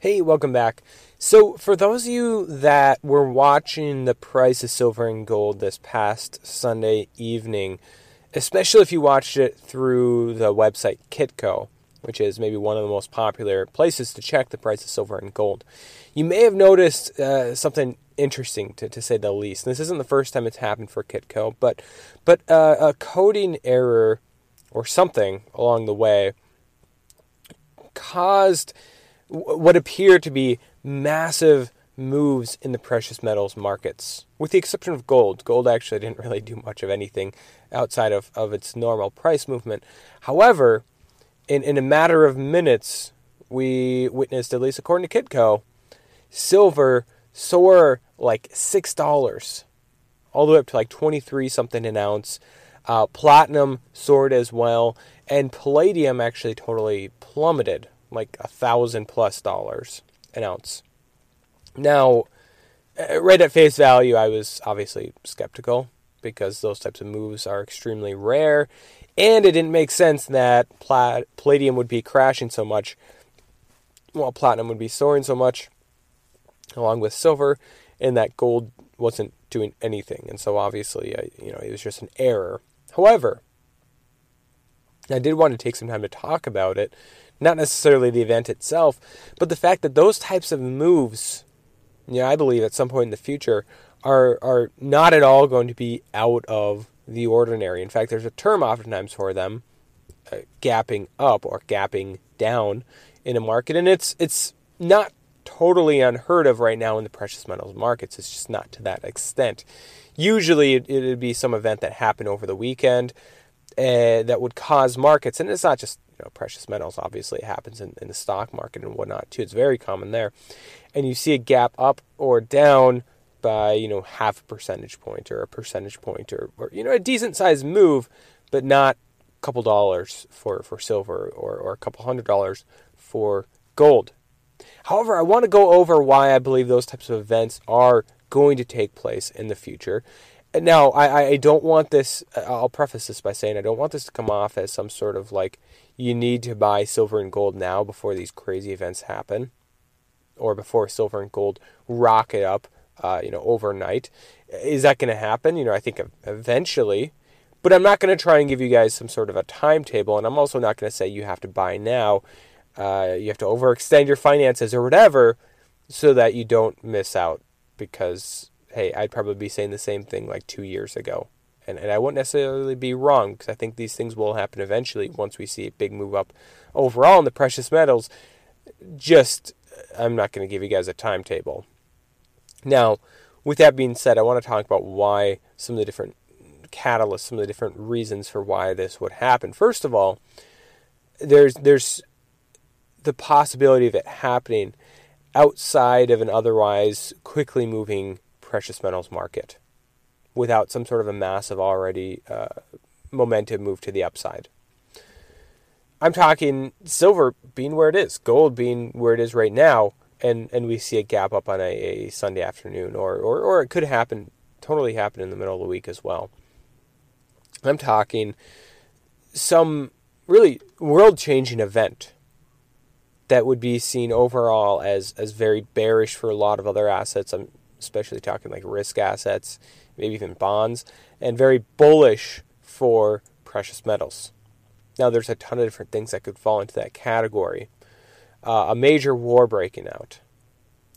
Hey, welcome back. So, for those of you that were watching the price of silver and gold this past Sunday evening, especially if you watched it through the website Kitco, which is maybe one of the most popular places to check the price of silver and gold, you may have noticed uh, something interesting to, to say the least. And this isn't the first time it's happened for Kitco, but but uh, a coding error or something along the way caused what appear to be massive moves in the precious metals markets, with the exception of gold. Gold actually didn't really do much of anything outside of, of its normal price movement. However, in, in a matter of minutes, we witnessed, at least according to Kitco, silver soar like $6, all the way up to like 23 something an ounce. Uh, platinum soared as well, and palladium actually totally plummeted like a thousand plus dollars an ounce. Now, uh, right at face value, I was obviously skeptical because those types of moves are extremely rare, and it didn't make sense that plat- palladium would be crashing so much while platinum would be soaring so much, along with silver, and that gold wasn't doing anything. And so obviously, I, you know, it was just an error. However, I did want to take some time to talk about it not necessarily the event itself, but the fact that those types of moves, you know, I believe at some point in the future, are are not at all going to be out of the ordinary. In fact, there's a term oftentimes for them, uh, gapping up or gapping down in a market, and it's it's not totally unheard of right now in the precious metals markets. It's just not to that extent. Usually, it would be some event that happened over the weekend uh, that would cause markets, and it's not just you know precious metals. Obviously, it happens in, in the stock market and whatnot too. It's very common there, and you see a gap up or down by you know half a percentage point or a percentage point or, or you know a decent sized move, but not a couple dollars for for silver or or a couple hundred dollars for gold. However, I want to go over why I believe those types of events are going to take place in the future now I, I don't want this i'll preface this by saying i don't want this to come off as some sort of like you need to buy silver and gold now before these crazy events happen or before silver and gold rocket up uh, you know overnight. Is that going to happen? You know i think eventually. But i'm not going to try and give you guys some sort of a timetable and i'm also not going to say you have to buy now uh, you have to overextend your finances or whatever so that you don't miss out because hey, I'd probably be saying the same thing like two years ago. And, and I wouldn't necessarily be wrong because I think these things will happen eventually once we see a big move up overall in the precious metals. Just, uh, I'm not going to give you guys a timetable. Now, with that being said, I want to talk about why some of the different catalysts, some of the different reasons for why this would happen. First of all, there's there's the possibility of it happening outside of an otherwise quickly moving precious metals market without some sort of a massive already uh, momentum move to the upside. I'm talking silver being where it is, gold being where it is right now, and, and we see a gap up on a, a Sunday afternoon, or, or, or it could happen, totally happen in the middle of the week as well. I'm talking some really world changing event that would be seen overall as, as very bearish for a lot of other assets. I'm especially talking like risk assets, maybe even bonds, and very bullish for precious metals. Now, there's a ton of different things that could fall into that category. Uh, a major war breaking out.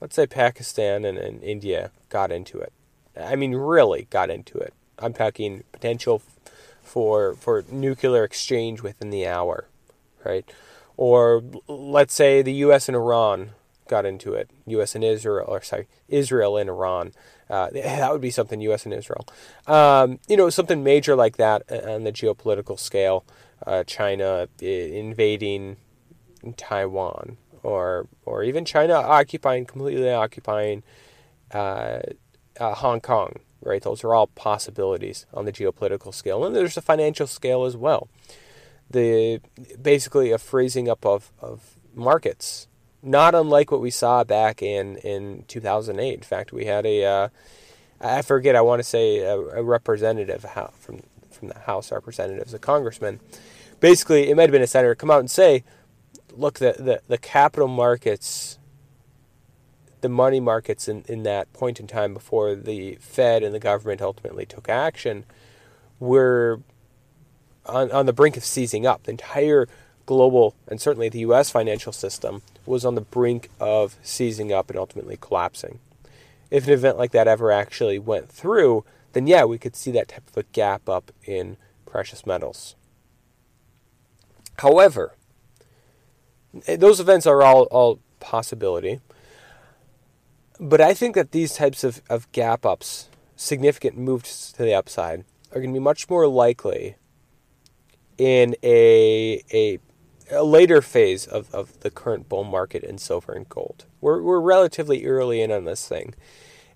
Let's say Pakistan and, and India got into it. I mean, really got into it. I'm talking potential for for nuclear exchange within the hour, right? Or let's say the U.S. and Iran got into it. U.S. and Israel, or sorry, Israel and Iran. Uh, that would be something U.S. and Israel. Um, you know, something major like that on the geopolitical scale. Uh, China invading Taiwan, or, or even China occupying completely occupying uh, uh, Hong Kong, right? Those are all possibilities on the geopolitical scale, and there's a financial scale as well. The basically a freezing up of, of markets, not unlike what we saw back in in 2008. In fact, we had a uh, I forget I want to say a, a representative from from the House Representatives, a congressman. Basically, it might have been a senator come out and say, "Look, the the, the capital markets." the money markets in, in that point in time before the Fed and the government ultimately took action were on, on the brink of seizing up. The entire global and certainly the US financial system was on the brink of seizing up and ultimately collapsing. If an event like that ever actually went through, then yeah, we could see that type of a gap up in precious metals. However, eh, those events are all, all possibility. But I think that these types of, of gap ups, significant moves to the upside, are going to be much more likely in a, a, a later phase of, of the current bull market in silver and gold. We're, we're relatively early in on this thing.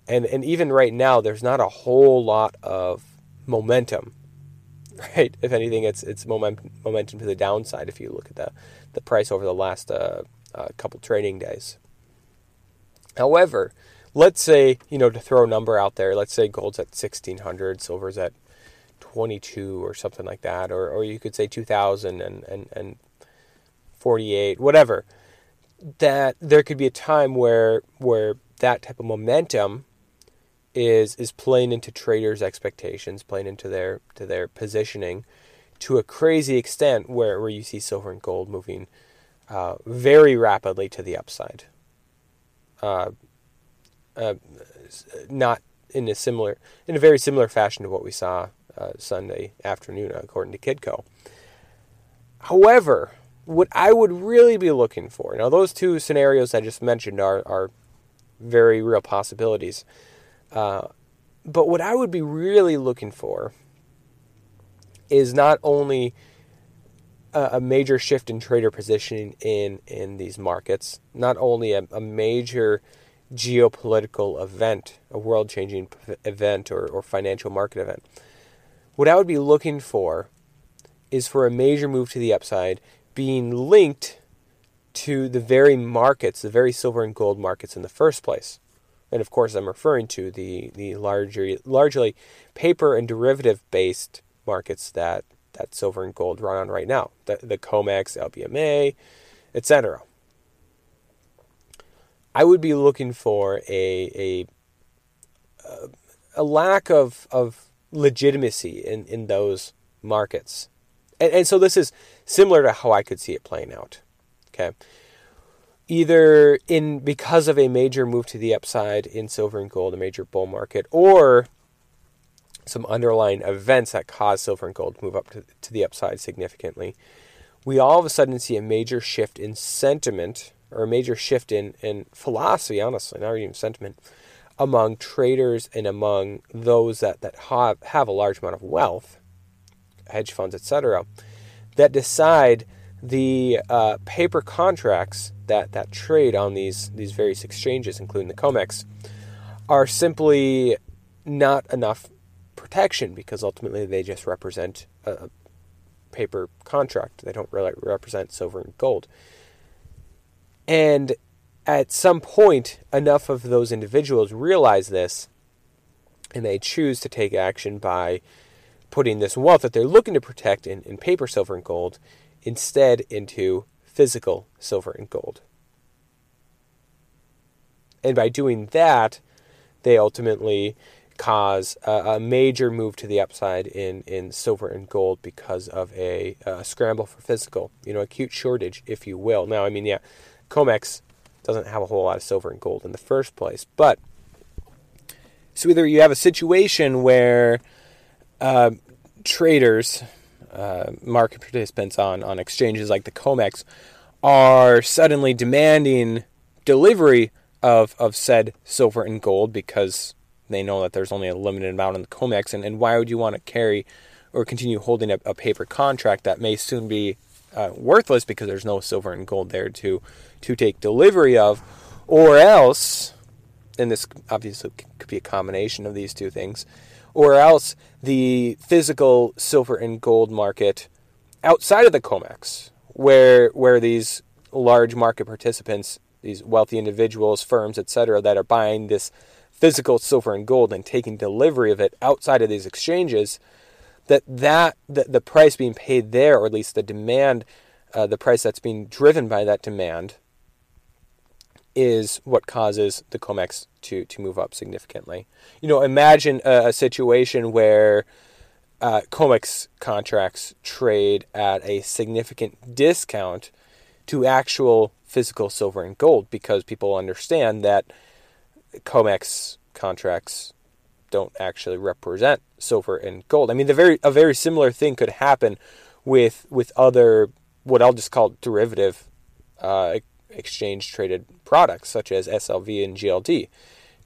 And, and even right now, there's not a whole lot of momentum, right? If anything, it's, it's momentum, momentum to the downside if you look at the, the price over the last uh, uh, couple trading days. However, let's say, you know, to throw a number out there, let's say gold's at 1600, silver's at 22 or something like that, or, or you could say 2000 and, and, and 48, whatever. That there could be a time where where that type of momentum is is playing into traders' expectations, playing into their to their positioning to a crazy extent where, where you see silver and gold moving uh, very rapidly to the upside uh, uh, not in a similar, in a very similar fashion to what we saw uh, Sunday afternoon, according to Kitco. However, what I would really be looking for now, those two scenarios I just mentioned are are very real possibilities. Uh, but what I would be really looking for is not only a, major shift in trader positioning in in these markets. Not only a, a major geopolitical event, a world changing event or, or financial market event. What I would be looking for is for a major move to the upside being linked to the very markets, the very silver and gold markets in the first place. And of course, I'm referring to the, the larger, largely paper and derivative based markets that that silver and gold run on right now the, the COMEX, LBMA, etc. I would be looking for a, a, a lack of, of legitimacy in, in those markets. And, and so this is similar to how I could see it playing out. Okay. Either in because of a major move to the upside in silver and gold, a major bull market, or some underlying events that cause silver and gold to move up to, to the upside significantly, we all of a sudden see a major shift in sentiment or a major shift in, in philosophy, honestly, not even sentiment, among traders and among those that, that have, have a large amount of wealth, hedge funds, etc., that decide the uh, paper contracts that, that trade on these, these various exchanges, including the COMEX, are simply not enough protection because ultimately they just represent a paper contract. They don't really represent silver and gold. And at some point, enough of those individuals realize this and they choose to take action by putting this wealth that they're looking to protect in, in paper silver and gold instead into physical silver and gold. And by doing that, they ultimately cause a, a, major move to the upside in, in silver and gold because of a, a, scramble for physical, you know, acute shortage, if you will. Now, I mean, yeah, COMEX doesn't have a whole lot of silver and gold in the first place, but so either you have a situation where uh, traders, uh, market participants on, on exchanges like the COMEX, are suddenly demanding delivery of, of said silver and gold because they know that there's only a limited amount in the COMEX, and, and why would you want to carry or continue holding a, a paper contract that may soon be uh, worthless because there's no silver and gold there to to take delivery of, or else, and this obviously could be a combination of these two things, or else the physical silver and gold market outside of the COMEX, where where these large market participants, these wealthy individuals, firms, etc., that are buying this physical silver and gold and taking delivery of it outside of these exchanges, that that the, the price being paid there, or at least the demand, uh, the price that's being driven by that demand, is what causes the COMEX to to move up significantly. You know, imagine a, a situation where uh, COMEX contracts trade at a significant discount to actual physical silver and gold because people understand that COMEX contracts don't actually represent silver and gold. I mean, the very a very similar thing could happen with with other what I'll just call derivative uh, exchange traded products such as SLV and GLD.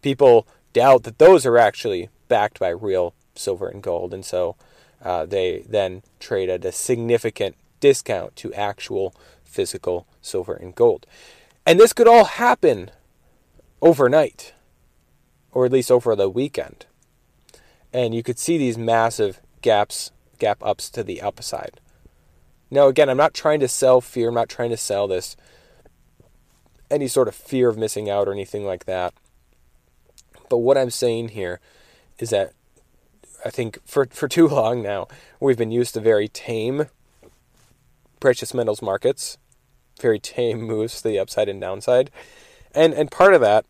People doubt that those are actually backed by real silver and gold, and so uh, they then trade at a significant discount to actual physical silver and gold. And this could all happen overnight, or at least over the weekend. And you could see these massive gaps, gap ups to the upside. Now, again, I'm not trying to sell fear. I'm not trying to sell this any sort of fear of missing out or anything like that. But what I'm saying here is that I think for, for too long now, we've been used to very tame precious metals markets, very tame moves to the upside and downside. And and part of that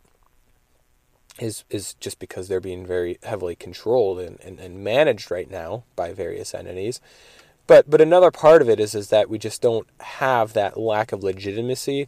is is just because they're being very heavily controlled and, and, and managed right now by various entities. But but another part of it is is that we just don't have that lack of legitimacy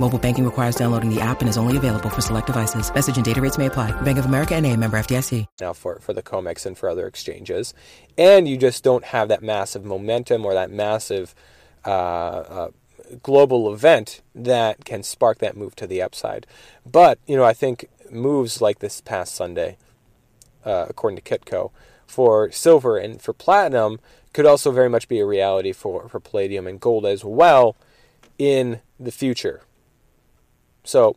Mobile banking requires downloading the app and is only available for select devices. Message and data rates may apply. Bank of America and a member FDIC. Now for, for the COMEX and for other exchanges. And you just don't have that massive momentum or that massive uh, uh, global event that can spark that move to the upside. But, you know, I think moves like this past Sunday, uh, according to Kitco, for silver and for platinum could also very much be a reality for, for palladium and gold as well in the future. So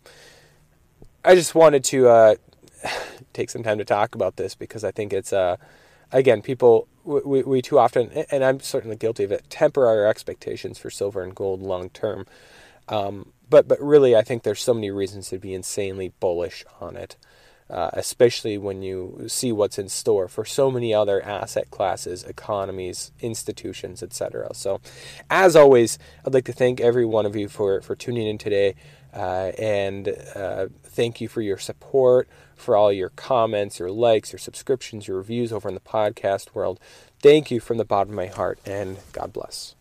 I just wanted to uh, take some time to talk about this because I think it's, uh, again, people, we, we too often, and I'm certainly guilty of it, temper our expectations for silver and gold long term. Um, but, but really, I think there's so many reasons to be insanely bullish on it uh, especially when you see what's in store for so many other asset classes, economies, institutions, etc. So, as always, I'd like to thank every one of you for, for tuning in today. Uh, and uh, thank you for your support, for all your comments, your likes, your subscriptions, your reviews over in the podcast world. Thank you from the bottom of my heart, and God bless.